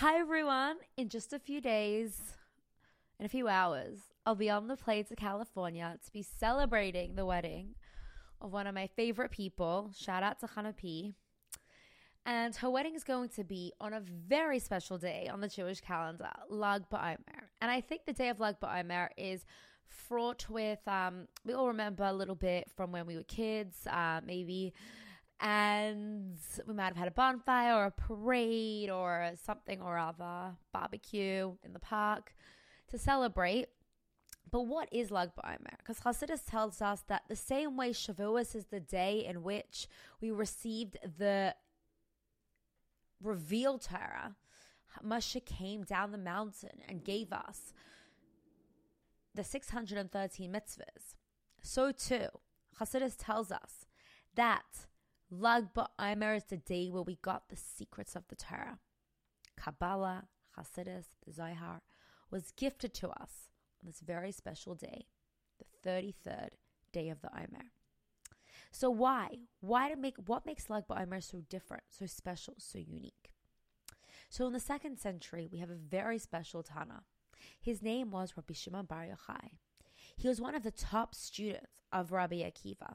Hi, everyone. In just a few days, in a few hours, I'll be on the plane to California to be celebrating the wedding of one of my favorite people. Shout out to Hannah P. And her wedding is going to be on a very special day on the Jewish calendar, Lag BaOmer. And I think the day of Lag BaOmer is fraught with, um, we all remember a little bit from when we were kids, uh, maybe and we might have had a bonfire or a parade or something or other, barbecue in the park to celebrate. But what is Lag BaOmer? Because Hasidus tells us that the same way Shavuos is the day in which we received the revealed Torah, Moshe came down the mountain and gave us the 613 mitzvahs. So too, Hasidus tells us that Lag BaOmer is the day where we got the secrets of the Torah. Kabbalah, Hasidus, the Zohar was gifted to us on this very special day, the 33rd day of the Omer. So why? Why to make what makes Lag BaOmer so different, so special, so unique? So in the second century, we have a very special Tana. His name was Rabbi Shimon Bar Yochai. He was one of the top students of Rabbi Akiva.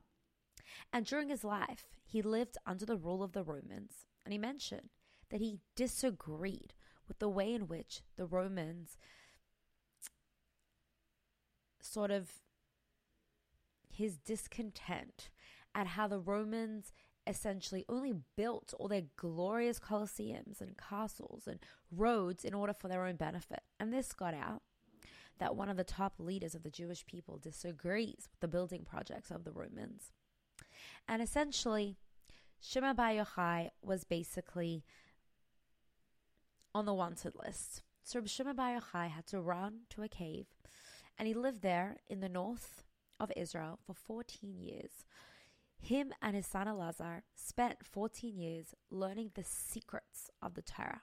And during his life, he lived under the rule of the Romans, and he mentioned that he disagreed with the way in which the Romans sort of his discontent at how the Romans essentially only built all their glorious colosseums and castles and roads in order for their own benefit. And this got out that one of the top leaders of the Jewish people disagrees with the building projects of the Romans. And essentially, Shimon Bar Yochai was basically on the wanted list. So Shimon Bar Yochai had to run to a cave, and he lived there in the north of Israel for 14 years. Him and his son Elazar spent 14 years learning the secrets of the Torah.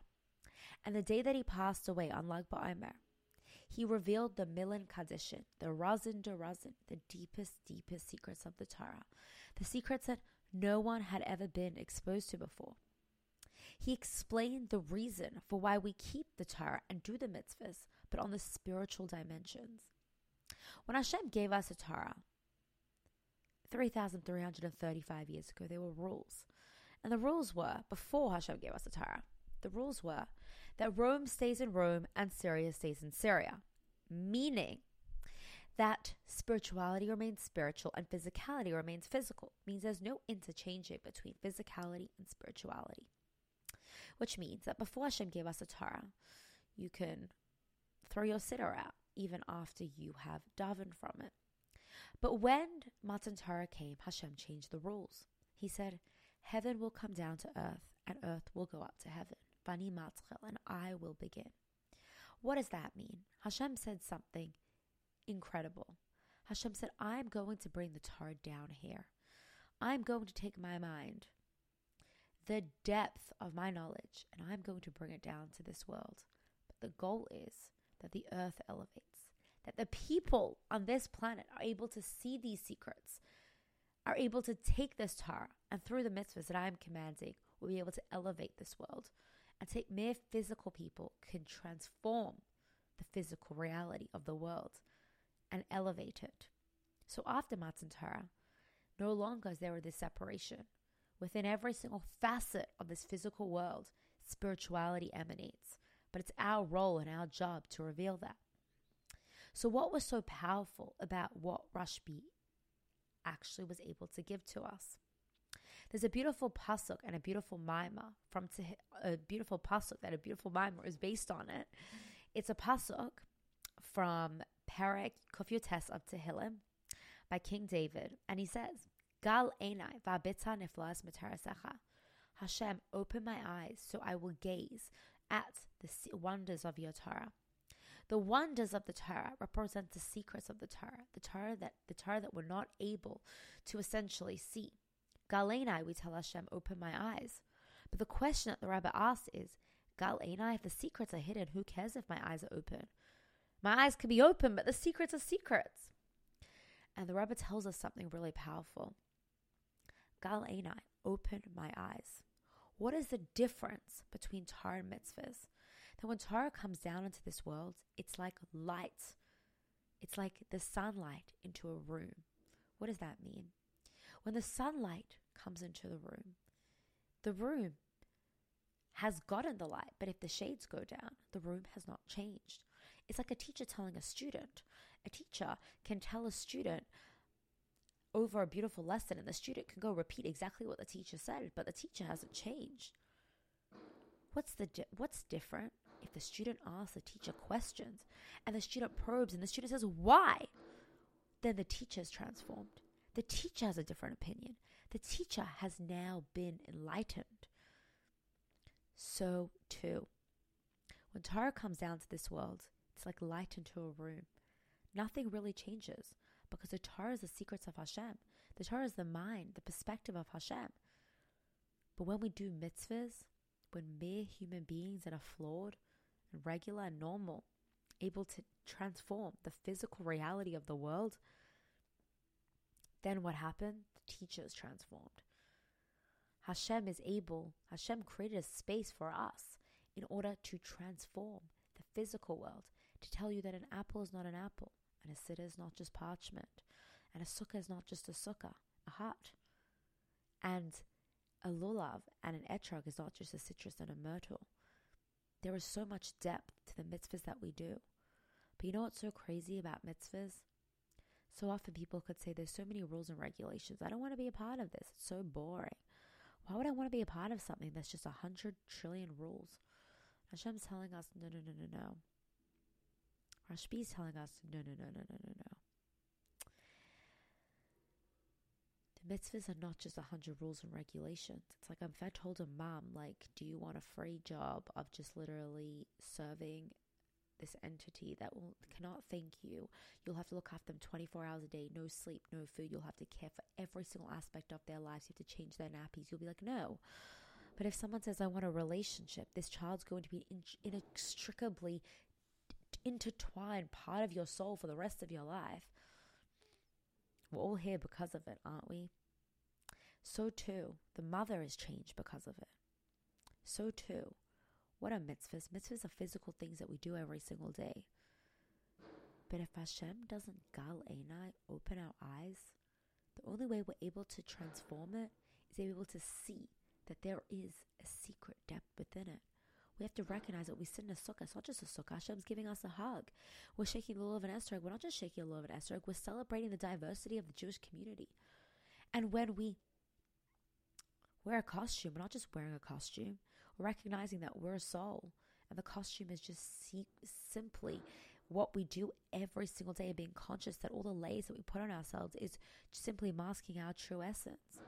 And the day that he passed away on Lag BaOmer, he revealed the Milin Kadishin, the Razin de Razin, the deepest, deepest secrets of the Torah, the secrets that no one had ever been exposed to before. He explained the reason for why we keep the Torah and do the mitzvahs, but on the spiritual dimensions. When Hashem gave us a Torah, 3,335 years ago, there were rules. And the rules were, before Hashem gave us the Torah, the rules were that Rome stays in Rome and Syria stays in Syria, meaning that spirituality remains spiritual and physicality remains physical, means there's no interchanging between physicality and spirituality. Which means that before Hashem gave us a Torah, you can throw your siddur out even after you have davened from it. But when Matan Torah came, Hashem changed the rules. He said, Heaven will come down to earth and earth will go up to heaven. Vani matchel, and I will begin. What does that mean? Hashem said something incredible. Hashem said, I'm going to bring the Torah down here. I'm going to take my mind, the depth of my knowledge, and I'm going to bring it down to this world. But the goal is that the earth elevates, that the people on this planet are able to see these secrets, are able to take this Torah, and through the mitzvahs that I'm commanding, will be able to elevate this world and take mere physical people can transform the physical reality of the world and elevate it. So after Matan Torah, no longer is there this separation. Within every single facet of this physical world, spirituality emanates. But it's our role and our job to reveal that. So, what was so powerful about what Rashbi actually was able to give to us? There's a beautiful pasuk and a beautiful maamar from a beautiful pasuk that a beautiful maamar is based on it. It's a pasuk from Perek Kuf Yud Tes of Tehillim by King David, and he says, "Gal einai va'bita niflas mitarasecha." Hashem, open my eyes so I will gaze at the wonders of your Torah. The wonders of the Torah represent the secrets of the Torah, the Torah that the Torah that we're not able to essentially see. Gal einai, we tell Hashem, open my eyes. But the question that the rabbi asks is, Gal einai, if the secrets are hidden, who cares if my eyes are open? My eyes can be open, but the secrets are secrets. And the rabbi tells us something really powerful. Gal einai, open my eyes. What is the difference between Torah and mitzvahs? That when Torah comes down into this world, it's like light. It's like the sunlight into a room. What does that mean? When the sunlight comes into the room, the room has gotten the light, but if the shades go down, the room has not changed. It's like a teacher telling a student. A teacher can tell a student over a beautiful lesson, and the student can go repeat exactly what the teacher said, but the teacher hasn't changed. What's the di- what's different if the student asks the teacher questions and the student probes and the student says why? Then the teacher is transformed. The teacher has a different opinion. The teacher has now been enlightened. So too, when Torah comes down to this world, it's like light into a room. Nothing really changes because the Torah is the secrets of Hashem. The Torah is the mind, the perspective of Hashem. But when we do mitzvahs, when mere human beings that are flawed and regular and normal, able to transform the physical reality of the world, then what happened? The teacher is transformed. Hashem is able, Hashem created a space for us in order to transform the physical world, to tell you that an apple is not an apple, and a siddur is not just parchment, and a sukkah is not just a sukkah, a hut. And a lulav and an etrog is not just a citrus and a myrtle. There is so much depth to the mitzvahs that we do. But you know what's so crazy about mitzvahs? So often people could say there's so many rules and regulations. I don't want to be a part of this. It's so boring. Why would I want to be a part of something that's just a hundred trillion rules? Hashem's telling us, no, no, no, no, no. Rashbi is telling us, no, no, no, no, no, no, no. The mitzvahs are not just a hundred rules and regulations. It's like if I told a mom, like, do you want a free job of just literally serving this entity that will cannot thank you. You'll have to look after them 24 hours a day, no sleep, no food. You'll have to care for every single aspect of their lives. You have to change their nappies. You'll be like, no. But if someone says, I want a relationship, this child's going to be in- inextricably intertwined part of your soul for the rest of your life. We're all here because of it, aren't we? So too, the mother is changed because of it. So too, what are mitzvahs? Mitzvahs are physical things that we do every single day. But if Hashem doesn't gal einai, open our eyes, the only way we're able to transform it is able to see that there is a secret depth within it. We have to recognize that we sit in a sukkah. It's not just a sukkah. Hashem's giving us a hug. We're shaking the lulav and esrog. We're not just shaking the lulav and esrog. We're celebrating the diversity of the Jewish community. And when we wear a costume, we're not just wearing a costume recognizing that we're a soul and the costume is just simply what we do every single day, and being conscious that all the layers that we put on ourselves is simply masking our true essence.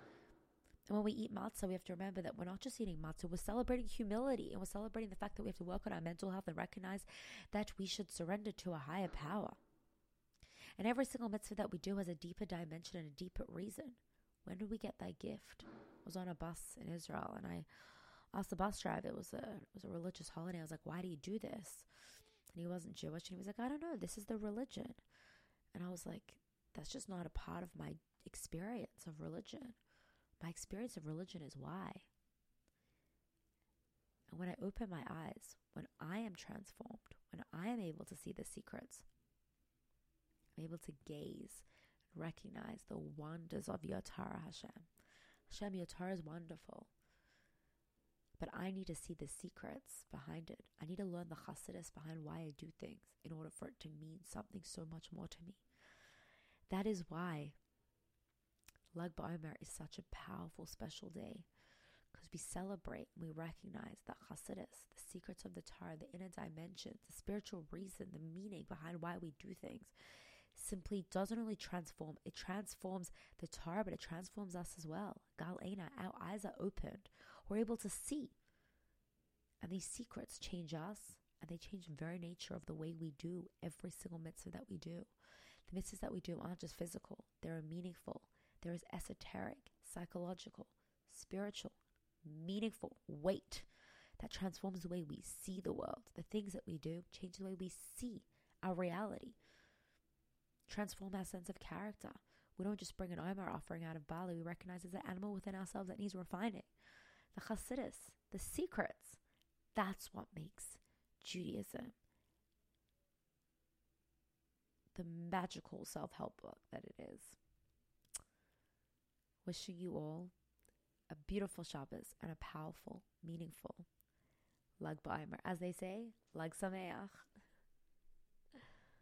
And when we eat matzah, we have to remember that we're not just eating matzah, we're celebrating humility and we're celebrating the fact that we have to work on our mental health and recognize that we should surrender to a higher power. And every single mitzvah that we do has a deeper dimension and a deeper reason. When did we get that gift? I was on a bus in Israel and I asked the bus driver. It was a it was a religious holiday. I was like, "Why do you do this?" And he wasn't Jewish, and he was like, "I don't know. This is the religion." And I was like, "That's just not a part of my experience of religion. My experience of religion is why." And when I open my eyes, when I am transformed, when I am able to see the secrets, I'm able to gaze and recognize the wonders of your Torah, Hashem. Hashem, your Torah is wonderful. But I need to see the secrets behind it. I need to learn the chassidus behind why I do things in order for it to mean something so much more to me. That is why Lag BaOmer is such a powerful, special day because we celebrate and we recognize the chassidus, the secrets of the Torah, the inner dimensions, the spiritual reason, the meaning behind why we do things. Simply doesn't only transform, it transforms the Torah, but it transforms us as well. Gal Einai, our eyes are opened we're able to see. And these secrets change us and they change the very nature of the way we do every single mitzvah that we do. The mitzvahs that we do aren't just physical, they're meaningful. There is esoteric, psychological, spiritual, meaningful weight that transforms the way we see the world. The things that we do change the way we see our reality, transform our sense of character. We don't just bring an Omer offering out of barley, we recognize there's an animal within ourselves that needs refining the chassidus, the secrets. That's what makes Judaism, the magical self help book that it is. Wishing you all a beautiful Shabbos and a powerful, meaningful Lag BaOmer. As they say, Lag Sameach.